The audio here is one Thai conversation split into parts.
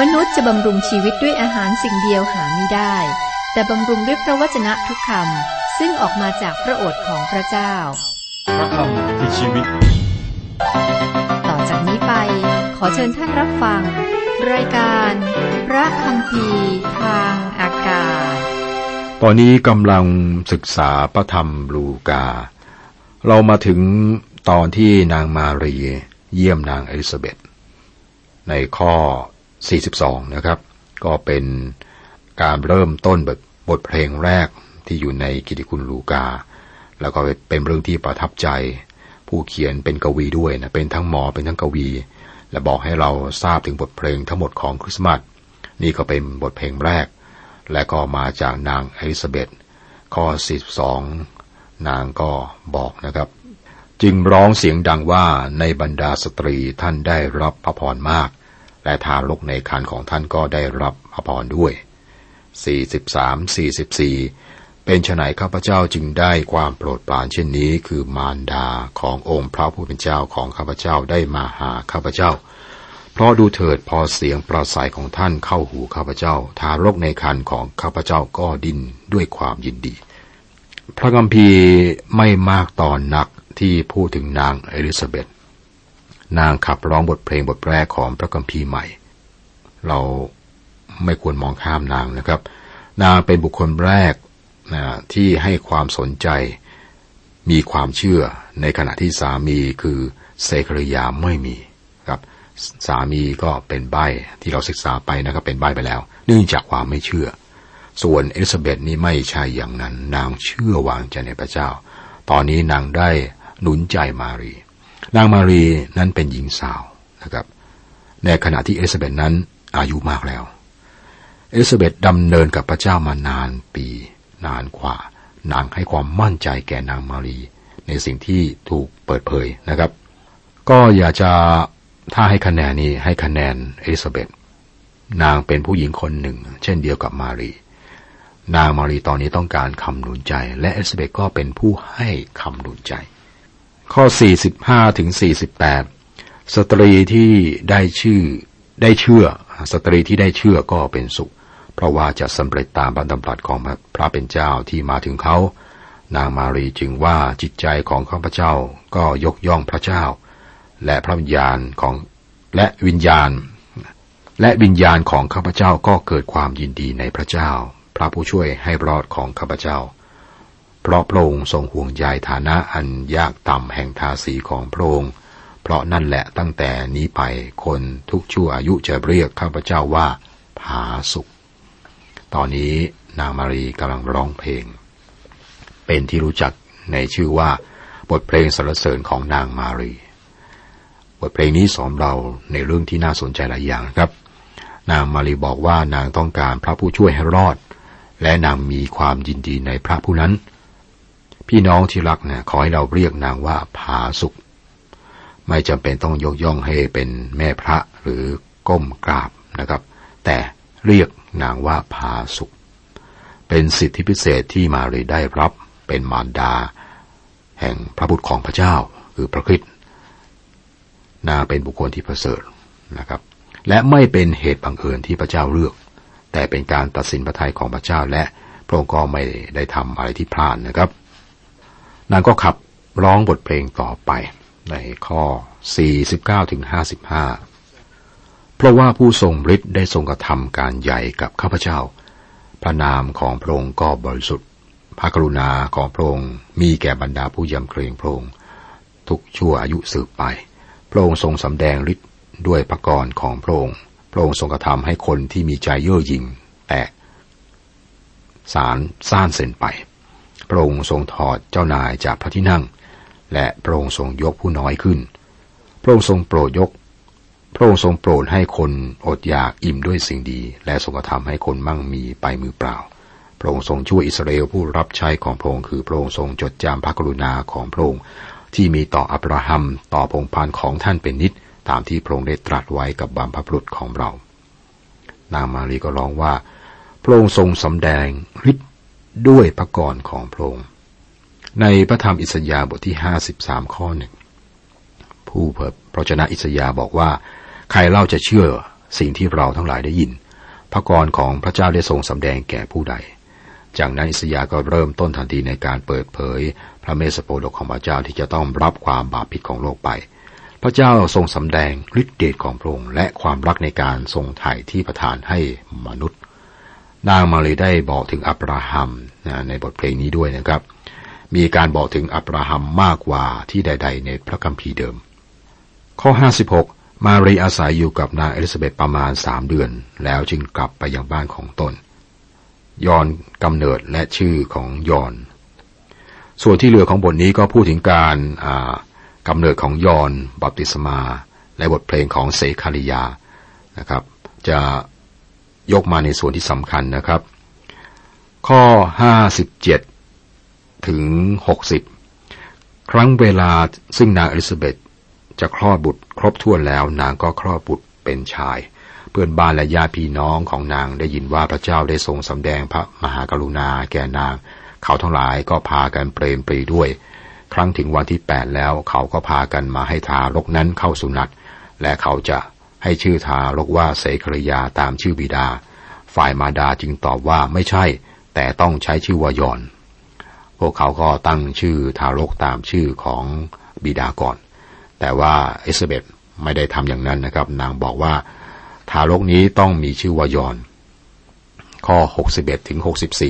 มนุษย์จะบำรุงชีวิตด้วยอาหารสิ่งเดียวหาไม่ได้ แต่บำรุงด้วยพระวจนะทุกคำซึ่งออกมาจากพระโอษฐ์ของพระเจ้า พระคำคือชีวิต ต่อจากนี้ไป ขอเชิญท่านรับฟัง รายการ พระคำพีร์ทางอากาศ ตอนนี้กำลังศึกษาพระธรรมลูกา เรามาถึงตอนที่นางมารีเยี่ยมนางเอลิซาเบธในข้อ 42 นะครับ ก็เป็นการเริ่มต้นบทบทเพลงแรกที่อยู่ในกิติคุณลูกา แล้วก็เป็นเรื่องที่ประทับใจ ผู้เขียนเป็นกวีด้วยนะเป็นทั้งหมอเป็นทั้งกวี และบอกให้เราทราบถึงบทเพลงทั้งหมดของคริสต์มาสนี่ก็เป็นบทเพลงแรก และก็มาจากนางอลิซาเบธข้อ 42 นางก็บอกนะครับ จึงร้องเสียงดังว่าในบรรดาสตรีท่านได้รับพระพรมาก และทารกในครรภ์ของท่านก็ได้รับพระพรด้วย 43 44 เป็นฉนัยข้าพเจ้าจึงได้ความโปรดปรานเช่นนี้ คือมารดาขององค์พระผู้เป็นเจ้าของข้าพเจ้าได้มาหาข้าพเจ้า เพราะดูเถิดพอเสียงปราศัยของท่านเข้าหูข้าพเจ้า ทารกในครรภ์ของข้าพเจ้าก็ดิ้นด้วยความยินดี พระคัมภีร์ไม่มากตอนนักที่พูดถึงนางเอลิซาเบธ นางขับร้องบทเพลงบทแรกของพระคัมภีร์ใหม่ เราไม่ควรมองข้ามนางนะครับ นางเป็นบุคคลแรกนะที่ให้ความสนใจ มีความเชื่อในขณะที่สามีคือเซคริยาไม่มีครับ สามีก็เป็นใบที่เราศึกษาไปนะครับเป็นใบ้ไปแล้ว เนื่องจากความไม่เชื่อ ส่วนเอลิซาเบธนี่ไม่ใช่อย่างนั้น นางเชื่อวางใจในพระเจ้า ตอนนี้นางได้หนุนใจมารี นางมารีนั้นเป็นหญิงสาวนะครับ ในขณะที่เอลิซาเบธนั้นอายุมากแล้ว เอลิซาเบธดำเนินกับพระเจ้ามานานปีนานกว่า นางให้ความมั่นใจแก่นางมารี ในสิ่งที่ถูกเปิดเผยนะครับ ก็อยากจะถ้าให้คะแนนนี้ให้คะแนนเอลิซาเบธนางเป็นผู้หญิงคนหนึ่ง เช่นเดียวกับมารี นางมารีตอนนี้ต้องการคำหนุนใจ และเอลิซาเบธก็เป็นผู้ให้คำหนุนใจ ข้อ 45 ถึง 48 สตรีที่ได้ชื่อได้เชื่อ สตรีที่ได้เชื่อก็เป็นสุข เพราะว่าจะสำเร็จตามพระดำรัสของพระเป็นเจ้าที่มาถึงเขา นางมารีจึงว่าจิตใจของข้าพเจ้าก็ยกย่องพระเจ้า และพระวิญญาณของและวิญญาณ และวิญญาณของข้าพเจ้าก็เกิดความยินดีในพระเจ้า พระผู้ช่วยให้รอดของข้าพเจ้า เพราะพระองค์ทรงห่วงใยฐานะอันยากต่ำแห่งทาสีของพระองค์ เพราะนั่นแหละตั้งแต่นี้ไปคนทุกชั่วอายุจะเรียกข้าพเจ้าว่าผาสุข ตอนนี้นางมารีกำลังร้องเพลง เป็นที่รู้จักในชื่อว่าบทเพลงสรรเสริญของนางมารี บทเพลงนี้สอนเราในเรื่องที่น่าสนใจหลายอย่างครับ นางมารีบอกว่านางต้องการพระผู้ช่วยให้รอด และนางมีความยินดีในพระผู้นั้น พี่น้องที่รักเนี่ยขอให้เราเรียกนางว่าผาสุข ไม่จำเป็นต้องยกย่องให้เป็นแม่พระหรือก้มกราบนะครับ แต่เรียกนางว่าผาสุข เป็นสิทธิพิเศษที่มารีได้รับเป็นมารดา แห่งพระบุตรของพระเจ้า คือพระคริสต์นางเป็นบุคคลที่ประเสริฐนะครับ และไม่เป็นเหตุบังเอิญที่พระเจ้าเลือก แต่เป็นการตัดสินพระทัยของพระเจ้าและพระองค์ก็ไม่ได้ทำอะไรที่พลาดนะครับ นางก็ขับร้องบทเพลงต่อไปในข้อ 49ถึง55 เพราะว่าผู้ทรงฤทธิ์ได้ทรงกระทำการใหญ่กับข้าพเจ้า พระนามของพระองค์ก็บริสุทธิ์ พระกรุณาของพระองค์มีแก่บรรดาผู้ยำเกรงพระองค์ทุกชั่วอายุสืบไป พระองค์ทรงสำแดงฤทธิ์ด้วยพระกรของพระองค์ พระองค์ทรงกระทำให้คนที่มีใจเย่อหยิ่งแตกสารซ่านเส้นไป พระองค์ทรงถอดเจ้านายจากพระที่นั่ง และพระองค์ทรงยกผู้น้อยขึ้น พระองค์ทรงโปรดยก พระองค์ทรงโปรดให้คนอดอยากอิ่มด้วยสิ่งดี และทรงกระทำให้คนมั่งมีไปมือเปล่า พระองค์ทรงช่วยอิสราเอลผู้รับใช้ของพระองค์คือพระองค์ทรงจดจำพระกรุณาของพระองค์ที่มีต่ออับราฮัมต่อพงพานของท่านเป็นนิด ตามที่พระองค์ได้ตรัสไว้กับบรรพบุรุษของเรา นางมารีก็ร้องว่า พระองค์ทรงสำแดงฤทธิ์ ด้วยพระกรของพระองค์ในพระธรรมอิสยาห์บทที่ห้าสิบสามข้อหนึ่งผู้เผยพระชนะอิสยาห์บอกว่า ใครเล่าจะเชื่อสิ่งที่เราทั้งหลายได้ยิน พระกรของพระเจ้าได้ทรงสำแดงแก่ผู้ใด จากนั้นอิสยาก็เริ่มต้นทันทีในการเปิดเผย พระเมสสโปโลของพระเจ้าที่จะต้องรับความบาปผิดของโลกไป พระเจ้าทรงสำแดงฤทธิเดชของพระองค์และความรักในการทรงไถ่ที่ประทานให้มนุษย์ นางมาเลยได้บอกถึงอับราฮัมในบทเพลงนี้ด้วยนะครับ มีการบอกถึงอับราฮัมมากกว่าที่ใด ๆ ในพระคัมภีร์เดิม ข้อ 56 มารีอาศัยอยู่กับนางเอลิซาเบธประมาณสามเดือน แล้วจึงกลับไปยังบ้านของตน ยอนกำเนิดและชื่อของยอน ส่วนที่เหลือของบทนี้ก็พูดถึงการกำเนิดของยอน บัพติศมา และบทเพลงของเสคาริยานะครับ จะ ยกมาในส่วนที่สำคัญนะครับ ข้อ 57 ถึง 60 ครั้งเวลาซึ่งนางอลิซาเบธจะคลอดบุตรครบถ้วนแล้วนางก็คลอดบุตรเป็นชาย เพื่อนบ้านและญาติพี่น้องของนางได้ยินว่าพระเจ้าได้ทรงสำแดงพระมหากรุณาแก่นาง เขาทั้งหลายก็พากันเปรมปรีด้วย ครั้งถึงวันที่แปดแล้วเขาก็พากันมาให้ทารกนั้นเข้าสุนัตและเขาจะ ให้ชื่อทารกว่าเสกรยาตามชื่อบิดา ฝ่ายมาดาจึงตอบว่าไม่ใช่ แต่ต้องใช้ชื่อวายอน พวกเขาก็ตั้งชื่อทารกตามชื่อของบิดาก่อน แต่ว่าเอสเบตไม่ได้ทำอย่างนั้นนะครับ นางบอกว่าทารกนี้ต้องมีชื่อวายอน ข้อ 61ถึง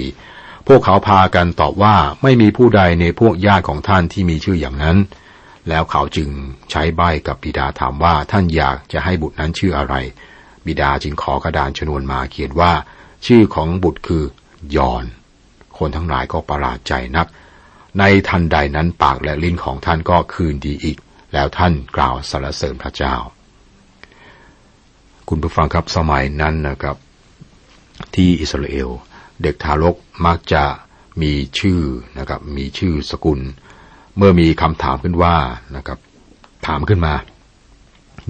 64 พวกเขาพากันตอบว่าไม่มีผู้ใดในพวกญาติของท่านที่มีชื่ออย่างนั้น แล้วเขาจึงใช้ใบกับบิดาถามว่าท่านอยากจะให้บุตรนั้นชื่ออะไร บิดาจึงขอกระดานชนวนมาเขียนว่า ชื่อของบุตรคือยอน คนทั้งหลายก็ประหลาดใจนัก ในทันใดนั้นปากและลิ้นของท่านก็คืนดีอีก แล้วท่านกล่าวสรรเสริญพระเจ้า คุณผู้ฟังครับสมัยนั้นนะครับ ที่อิสราเอล เด็กทารกมักจะมีชื่อนะครับมีชื่อสกุล เมื่อมีคำถามขึ้นว่านะครับ ถามขึ้นมา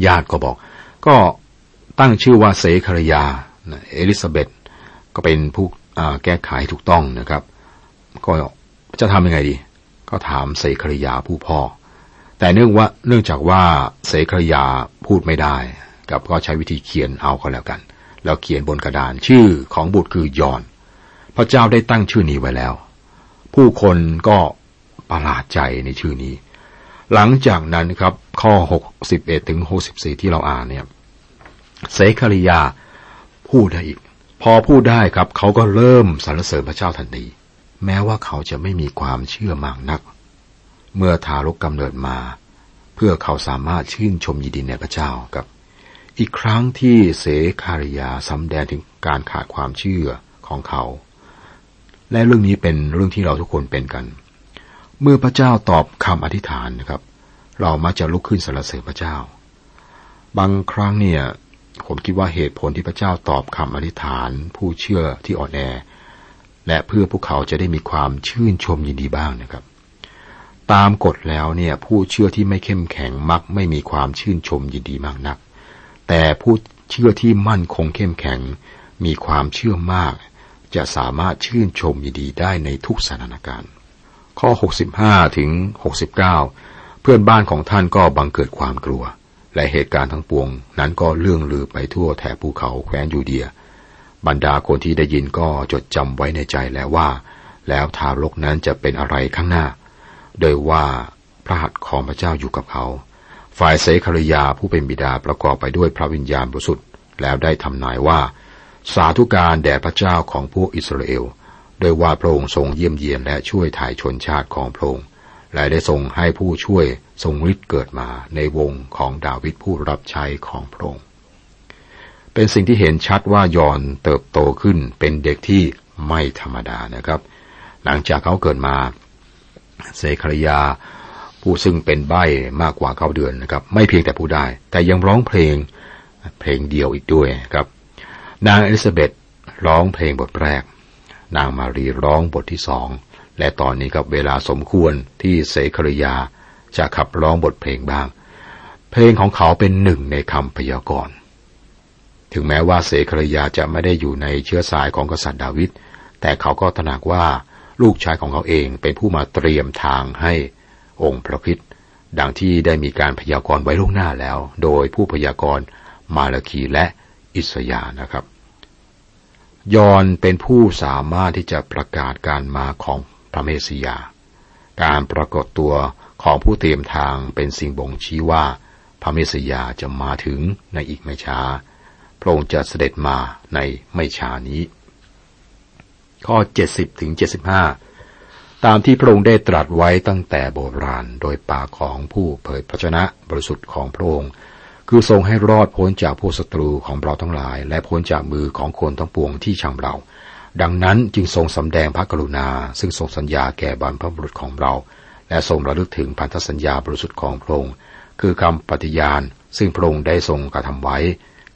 ญาติก็บอก ก็ตั้งชื่อว่าเสคารยาเอลิซาเบธก็เป็นผู้แก้ไขถูกต้องนะครับ ก็จะทำยังไงดี ก็ถามเสคารยาผู้พ่อ แต่เนื่องว่าเนื่องจากว่าเสกรยาพูดไม่ได้กับก็ใช้วิธีเขียนเอาก็แล้วกัน แล้วเขียนบนกระดานชื่อของบุตรคือยอน พระเจ้าได้ตั้งชื่อนี้ไว้แล้ว ผู้คนก็ ประหลาดใจในชื่อนี้ หลังจากนั้นครับข้อ 61 ถึง 64 ที่เราอ่านเนี่ยเสคาริยาพูดได้อีก พอพูดได้ครับเขาก็เริ่มสรรเสริญพระเจ้าทันทีแม้ว่าเขาจะไม่มีความเชื่อมากนัก เมื่อทารกกำเนิดมา เพื่อเขาสามารถชื่นชมยินดีในพระเจ้ากับ อีกครั้งที่เสคาริยาสำแดงถึงการขาดความเชื่อของเขา และเรื่องนี้เป็นเรื่องที่เราทุกคนเป็นกัน เมื่อพระเจ้าตอบคำอธิษฐานนะครับ เรามักจะลุกขึ้นสรรเสริญพระเจ้า บางครั้งเนี่ย ผมคิดว่าเหตุผลที่พระเจ้าตอบคำอธิษฐาน ผู้เชื่อที่อ่อนแอ และเพื่อพวกเขาจะได้มีความชื่นชมยินดีบ้างนะครับ ตามกฎแล้วเนี่ย ผู้เชื่อที่ไม่เข้มแข็งมักไม่มีความชื่นชมยินดีมากนัก แต่ผู้เชื่อที่มั่นคงเข้มแข็ง มีความเชื่อมาก จะสามารถชื่นชมยินดีได้ในทุกสถานการณ์ ข้อ 65 ถึง 69 เพื่อนบ้านของท่านก็บังเกิดความกลัว และเหตุการณ์ทั้งปวง นั้นก็เลื่องลือไปทั่วแถบภูเขาแคว้นยูเดีย บรรดาคนที่ได้ยินก็จดจำไว้ในใจแล้วว่า แล้วทารกนั้นจะเป็นอะไรข้างหน้า โดยว่าพระหัตถ์ของพระเจ้าอยู่กับเขา ฝ่ายเสคารยาผู้เป็นบิดาประกอบไปด้วยพระวิญญาณบริสุทธิ์แล้วได้ทำนายว่า สาธุการแด่พระเจ้าของพวกอิสราเอล โดยว่าพระองค์ทรงเยี่ยมเยียนและช่วยถ่ายชนชาติของพระองค์และได้ทรงให้ผู้ช่วยทรงฤทธิ์เกิดมาในวงของดาวิดผู้รับใช้ของพระองค์ เป็นสิ่งที่เห็นชัดว่ายอนเติบโตขึ้นเป็นเด็กที่ไม่ธรรมดานะครับ หลังจากเขาเกิดมาเสครยา ผู้ซึ่งเป็นใบ้มากกว่าเก้าเดือนนะครับ ไม่เพียงแต่ผู้ได้ แต่ยังร้องเพลงเพลงเดียวอีกด้วยครับ นางเอลิซาเบธร้องเพลงบทแรก นางมารีร้องบทที่สอง และตอนนี้ครับเวลาสมควรที่เสครยาจะขับร้องบทเพลงบ้าง เพลงของเขาเป็นหนึ่งในคำพยากรณ์ ถึงแม้ว่าเสครยาจะไม่ได้อยู่ในเชื้อสายของกษัตริย์ดาวิด แต่เขาก็ตระหนักว่าลูกชายของเขาเองเป็นผู้มาเตรียมทางให้องค์พระคิดดังที่ได้มีการพยากรณ์ไว้ล่วงหน้าแล้ว โดยผู้พยากรณ์มาลคีและอิสยานะครับ ยอนเป็นผู้สามารถที่จะประกาศการมาของพระเมสสิยา การปรากฏตัวของผู้เตรียมทางเป็นสิ่งบ่งชี้ว่า พระเมสสิยาจะมาถึงในอีกไม่ช้า พระองค์จะเสด็จมาในไม่ช้านี้ ข้อ 70ถึง75 ตามที่พระองค์ได้ตรัสไว้ตั้งแต่โบราณโดยปากของผู้เผยพระชนะบริสุทธิ์ของพระองค์ คือทรงให้รอดพ้นจากพวกศัตรูของเราทั้งหลาย และพ้นจากมือของคนทั้งปวงที่ชังเรา ดังนั้นจึงทรงสำแดงพระกรุณา ซึ่งทรงสัญญาแก่บรรพบุรุษของเรา และทรงระลึกถึงพันธสัญญาบริสุทธิ์ของพระองค์คือคำปฏิญาณ ซึ่งพระองค์ได้ทรงกระทำไว้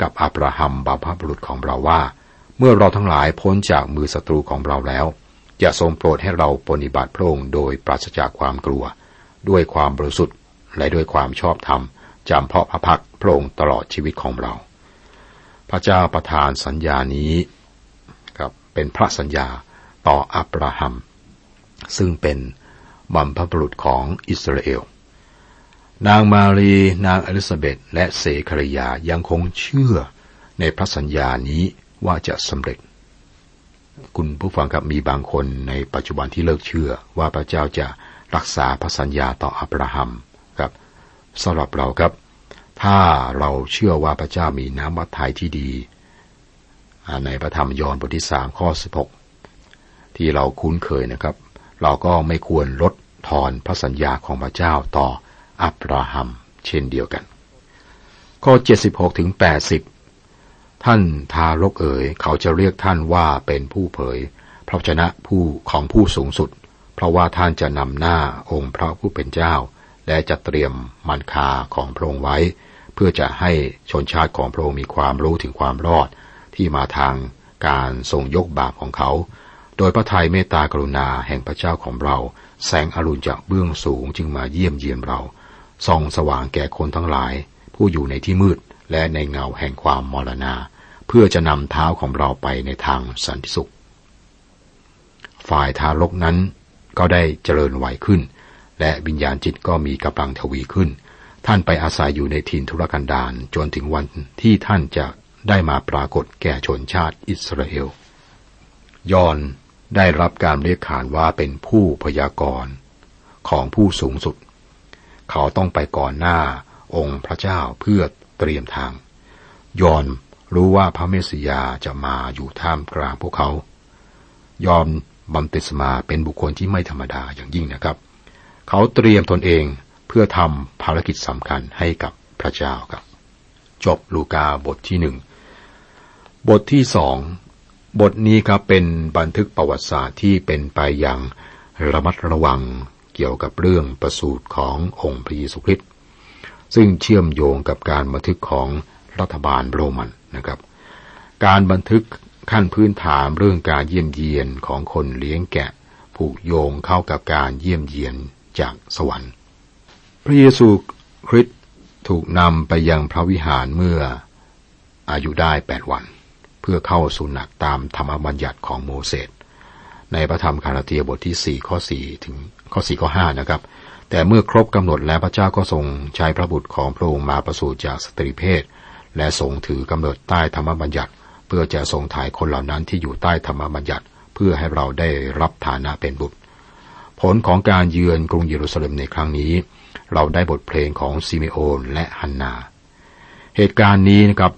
กับอับราฮัมบรรพบุรุษของเราว่า เมื่อเราทั้งหลายพ้นจากมือศัตรูของเราแล้วจะทรงโปรดให้เราปฏิบัติพระองค์โดยปราศจากความกลัว ด้วยความบริสุทธิ์และด้วยความชอบธรรมจำเพาะพระพัก พระองค์ตลอดชีวิตของเรา พระเจ้าประทานสัญญานี้ครับเป็นพระสัญญาต่ออับราฮัม ซึ่งเป็นบัมพบุรุษของอิสราเอล นางมารีนางอลิซาเบธและเสคริยายังคงเชื่อในพระสัญญานี้ว่าจะสำเร็จ คุณผู้ฟังครับมีบางคนในปัจจุบันที่เลิกเชื่อว่าพระเจ้าจะรักษาพระสัญญาต่ออับราฮัมครับสำหรับเราครับ ถ้าเราเชื่อว่าพระเจ้ามีน้ำวัดไทยที่ดี ในพระธรรมยอห์นบทที่สามข้อสิบหกที่เราคุ้นเคยนะครับ เราก็ไม่ควรลดทอนพระสัญญาของพระเจ้าต่ออับราฮัม เช่นเดียวกัน ข้อเจ็ดสิบหกถึงแปดสิบท่านทารกเอ๋ยเขาจะเรียกท่านว่าเป็นผู้เผย พระชนะผู้ของผู้สูงสุด เพราะว่าท่านจะนำหน้าองค์พระผู้เป็นเจ้า และจะเตรียมมันคาของพระองค์ไว้ เพื่อจะให้ชนชาติของพระองค์มีความรู้ถึงความรอดที่มาทางการทรงยกบาปของเขา โดยพระทัยเมตตากรุณาแห่งพระเจ้าของเรา แสงอรุณจากเบื้องสูงจึงมาเยี่ยมเยียนเรา ส่องสว่างแก่คนทั้งหลาย ผู้อยู่ในที่มืดและในเงาแห่งความมรณา เพื่อจะนำเท้าของเราไปในทางสันติสุข ฝ่ายทารกนั้นก็ได้เจริญวัยขึ้น และวิญญาณจิตก็มีกำลังทวีขึ้น ท่านไปอาศัยอยู่ในถิ่นทุรกันดารจนถึงวันที่ท่านจะได้มาปรากฏแก่ชนชาติอิสราเอล ยอนได้รับการเรียกขานว่าเป็นผู้พยากรณ์ของผู้สูงสุด เขาต้องไปก่อนหน้าองค์พระเจ้าเพื่อเตรียมทาง ยอนรู้ว่าพระเมสสิยาจะมาอยู่ท่ามกลางพวกเขา ยอมบัมติสมาเป็นบุคคลที่ไม่ธรรมดาอย่างยิ่งนะครับ เขาเตรียมตนเอง เพื่อทำภารกิจสำคัญให้กับพระเจ้าครับ จบลูกาบทที่หนึ่งบทที่สองบทนี้ครับเป็นบันทึกประวัติศาสตร์ที่เป็นไปอย่างระมัดระวังเกี่ยวกับเรื่องประสูติขององค์พระเยซูคริสต์ซึ่งเชื่อมโยงกับการบันทึกของรัฐบาลโรมันนะครับ การบันทึกขั้นพื้นฐานเรื่องการเยี่ยมเยียนของคนเลี้ยงแกะผูกโยงเข้ากับการเยี่ยมเยียนจากสวรรค์ พระเยซูคริสต์ถูกนำไปยังพระวิหารเมื่ออายุได้แปดวัน เพื่อเข้าสู่หนักตามธรรมบัญญัติของโมเสสในพระธรรมคาราเตียบทที่สี่ข้อสี่ถึงข้อสี่ข้อห้านะครับ แต่เมื่อครบกำหนดแล้วพระเจ้าก็ทรงใช้พระบุตรของพระองค์มาประสูติจากสตรีเพศ และทรงถือกำเนิดใต้ธรรมบัญญัติ เพื่อจะทรงถ่ายคนเหล่านั้นที่อยู่ใต้ธรรมบัญญัติ เพื่อให้เราได้รับฐานะเป็นบุตร ผลของการเยือนกรุงเยรูซาเล็มในครั้งนี้ เราได้บทเพลงของซิเมโอนและฮันนา เหตุการณ์นี้นะครับ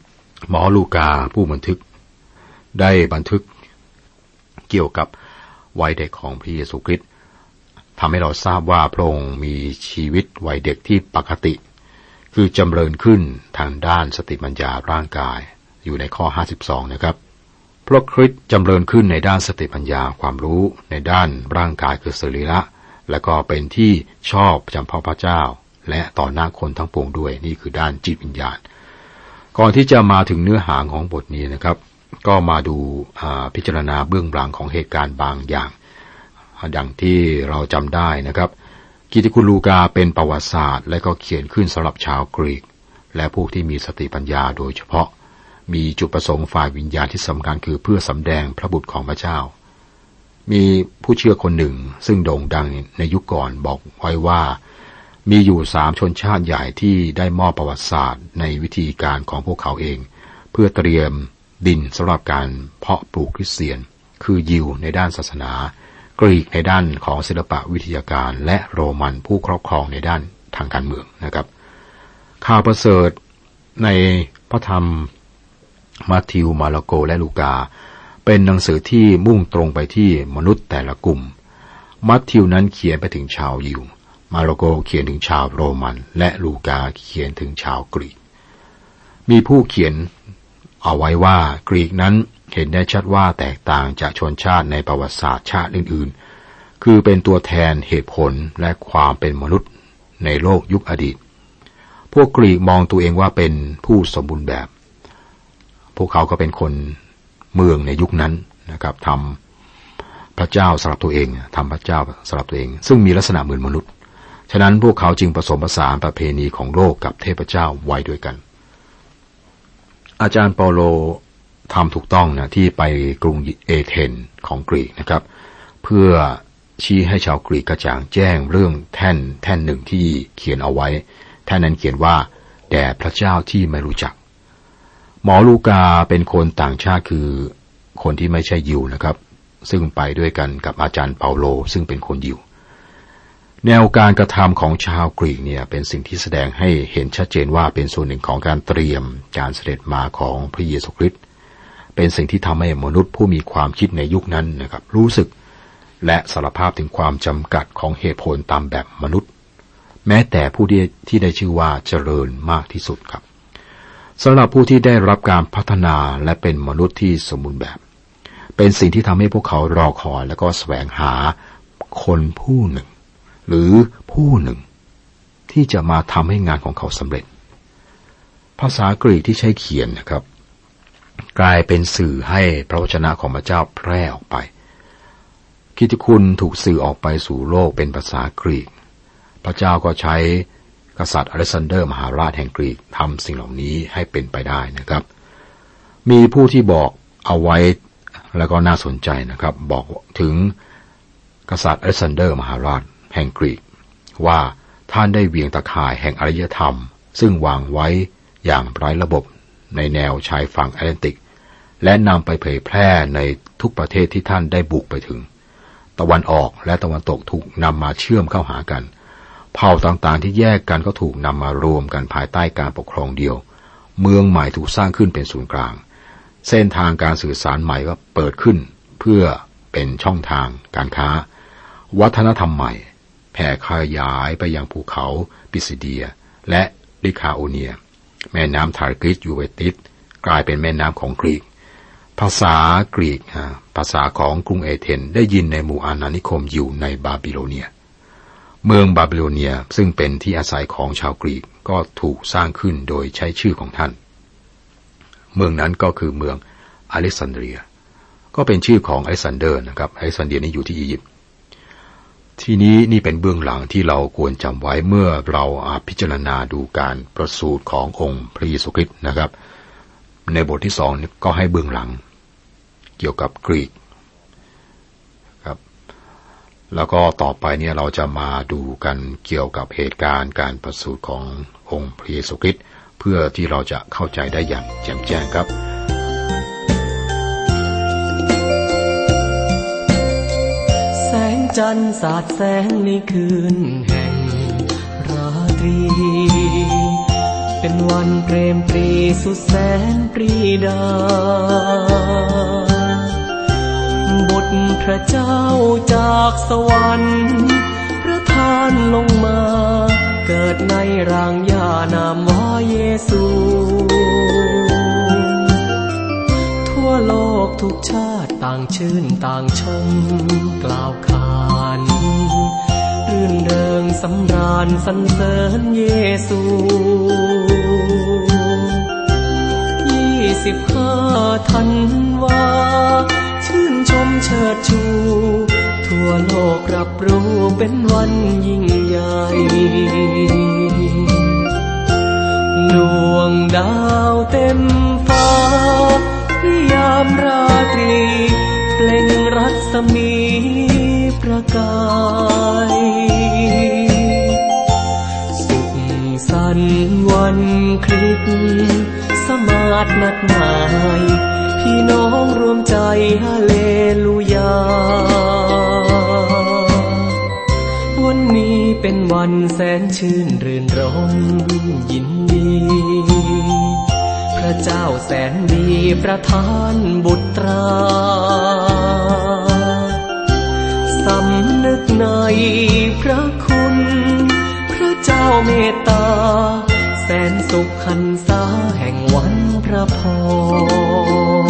หมอลูกาผู้บันทึก ได้บันทึกเกี่ยวกับวัยเด็กของพระเยซูคริสต์ทำให้เราทราบว่าพระองค์มีชีวิตวัยเด็กที่ปกติ คือจำเริญขึ้นทางด้านสติปัญญาร่างกายอยู่ในข้อ 52 นะครับพระคริสต์จำเริญขึ้นในด้านสติปัญญาความรู้ในด้านร่างกายคือสรีระ และก็เป็นที่ชอบจำเพาะพระเจ้า และต่อหน้าคนทั้งปวงด้วยนี่คือด้านจิตวิญญาณ ก่อนที่จะมาถึงเนื้อหาของบทนี้นะครับ ก็มาดูพิจารณาเบื้องหลังของเหตุการณ์บางอย่างดังที่เราจำได้นะครับ กิติคุณลูกาเป็นประวัติศาสตร์ และก็เขียนขึ้นสำหรับชาวกรีก และผู้ที่มีสติปัญญาโดยเฉพาะ มีจุดประสงค์ฝ่ายวิญญาณที่สำคัญคือเพื่อสำแดงพระบุตรของพระเจ้า มีผู้เชื่อคนหนึ่ง ซึ่งโด่งดังในยุคก่อนบอกไว้ว่า มีอยู่สามชนชาติใหญ่ที่ได้มอบประวัติศาสตร์ในวิธีการของพวกเขาเอง เพื่อเตรียมดินสำหรับการเพาะปลูกคริสเตียน คือยิวในด้านศาสนา กรีกในด้านของศิลปะวิทยาการ และโรมันผู้ครอบครองในด้านทางการเมืองนะครับ ข่าวประเสริฐในพระธรรมมาทิวมาระโกและลูกา เป็นหนังสือที่มุ่งตรงไปที่มนุษย์แต่ละกลุ่ม มัทธิวนั้นเขียนไปถึงชาวยิว มาระโกเขียนถึงชาวโรมัน และลูกาเขียนถึงชาวกรีก มีผู้เขียนเอาไว้ว่ากรีกนั้นเห็นได้ชัดว่าแตกต่างจากชนชาติในประวัติศาสตร์ชาติอื่น ๆ คือเป็นตัวแทนเหตุผลและความเป็นมนุษย์ในโลกยุคอดีต พวกกรีกมองตัวเองว่าเป็นผู้สมบูรณ์แบบ พวกเขาก็เป็นคน เมืองในยุคนั้นนะครับทำพระเจ้าสำหรับตัวเองทำพระเจ้าสำหรับตัวเอง ซึ่งมีลักษณะเหมือนมนุษย์ ฉะนั้นพวกเขาจึงผสมผสานประเพณีของโลกกับเทพเจ้าไว้ด้วยกัน อาจารย์เปาโลทำถูกต้องนะที่ไปกรุงเอเธนของกรีกนะครับ เพื่อชี้ให้ชาวกรีกกระจ่างแจ้งเรื่องแท่นแท่นหนึ่งที่เขียนเอาไว้ แท่นนั้นเขียนว่าแด่พระเจ้าที่ไม่รู้จัก หมอลูกาเป็นคนต่างชาติคือคนที่ไม่ใช่ยิวนะครับ ซึ่งไปด้วยกันกับอาจารย์เปาโล ซึ่งเป็นคนยิว แนวการกระทำของชาวกรีกเนี่ยเป็นสิ่งที่แสดงให้เห็นชัดเจนว่าเป็นส่วนหนึ่งของการเตรียมการเสด็จมาของพระเยซูคริสต์เป็นสิ่งที่ทำให้มนุษย์ผู้มีความคิดในยุคนั้นนะครับ รู้สึกและสารภาพถึงความจำกัดของเหตุผลตามแบบมนุษย์ แม้แต่ผู้ที่ที่ได้ชื่อว่าเจริญมากที่สุดครับ สำหรับผู้ที่ได้รับการพัฒนาและเป็นมนุษย์ที่สมบูรณ์แบบ เป็นสิ่งที่ทำให้พวกเขารอคอยและก็แสวงหาคนผู้หนึ่ง หรือผู้หนึ่ง ที่จะมาทำให้งานของเขาสำเร็จ ภาษากรีกที่ใช้เขียนนะครับ กลายเป็นสื่อให้พระวจนะของพระเจ้าแพร่ออกไปกิตติคุณถูกสื่อออกไปสู่โลกเป็นภาษากรีก พระเจ้าก็ใช้ กษัตริย์อเล็กซานเดอร์มหาราชแห่งกรีกทำสิ่งเหล่านี้ให้เป็นไปได้นะครับ มีผู้ที่บอกเอาไว้แล้วก็น่าสนใจนะครับ บอกถึงกษัตริย์อเล็กซานเดอร์มหาราชแห่งกรีก ว่าท่านได้เหวี่ยงตาข่ายแห่งอารยธรรม ซึ่งวางไว้อย่างไร้ระบบในแนวชายฝั่งแอตแลนติก และนำไปเผยแพร่ในทุกประเทศที่ท่านได้บุกไปถึง ตะวันออกและตะวันตกถูกนำมาเชื่อมเข้าหากันเเผ่าต่างๆที่แยกกันก็ถูกนำมารวมกันภายใต้การปกครองเดียว เมืองใหม่ถูกสร้างขึ้นเป็นศูนย์กลาง เส้นทางการสื่อสารใหม่ก็เปิดขึ้น เพื่อเป็นช่องทางการค้า วัฒนธรรมใหม่ แผ่ขยายไปยังภูเขาปิสิเดีย และลิคาโอเนีย แม่น้ำไทกริสยูเฟรติสกลายเป็นแม่น้ำของกรีก ภาษากรีกภาษาของกรุงเอเธนส์ได้ยินในหมู่อาณานิคมอยู่ในบาบิโลเนีย เมืองบาบิโลเนียซึ่งเป็นที่อาศัยของชาวกรีกก็ถูกสร้างขึ้นโดยใช้ชื่อของท่าน เมืองนั้นก็คือเมืองอเล็กซานเดรีย ก็เป็นชื่อของอเล็กซานเดอร์นะครับอเล็กซานเดรียนี้อยู่ที่อียิปต์ทีนี้นี่เป็นเบื้องหลังที่เราควรจำไว้เมื่อเราอาพิจารณาดูการประสูติขององค์พระเยซูคริสต์นะครับ ในบทที่สองก็ให้เบื้องหลัง เกี่ยวกับกรีก แล้วก็ต่อไปเนี่ยเราจะมาดูกันเกี่ยวกับเหตุการณ์การประสูติขององค์พระเยซูคริสต์เพื่อที่เราจะเข้าใจได้อย่างแจ่มแจ้งครับจันทร์สาดแสงในคืนแห่งราตรี เป็นวันเปรมปรีสุดแสนปรีดา บุตรพระเจ้าจากสวรรค์ประทานลงมา เกิดในร่างยานามว่าเยซู ทั่วโลกทุกชาติต่างชื่นต่างชม กล่าวขานรื่นเริงสำราญสรรเสริญเยซูยี่สิบห้าทันวา ชมเชิดชู ทั่วโลกรับรู้เป็นวันยิ่งใหญ่ดวงดาวเต็มฟ้ายามราตรีเปล่งรัศมีประกายสุขสันวันคริสสมาดนัดหมาย พี่น้องรวมใจฮาเลลูยา วันนี้เป็นวันแสนชื่นรื่นรมยินดี พระเจ้าแสนดีประทานบุตราสำนึกในพระคุณ พระเจ้าเมตตา แสนสุขขันษาแห่งวันพระพร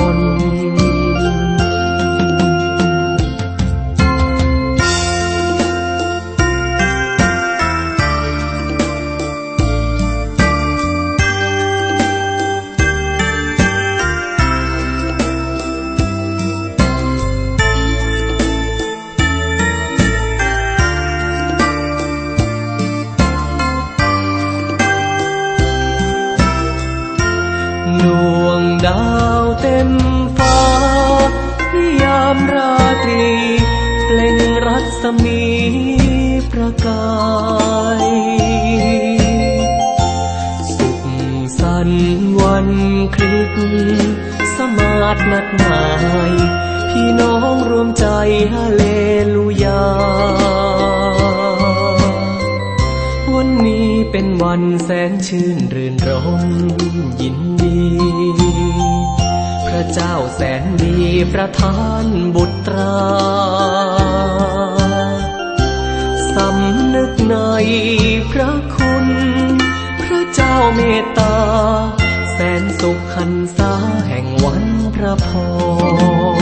นัดหมาย พี่น้องรวมใจฮาเลลูยา วันนี้เป็นวันแสนชื่นรื่นรมยินดี พระเจ้าแสนดีประทานบุตราสำนึกในพระคุณ พระเจ้าเมตตา แสนสุขขันษาแห่งวันพระพร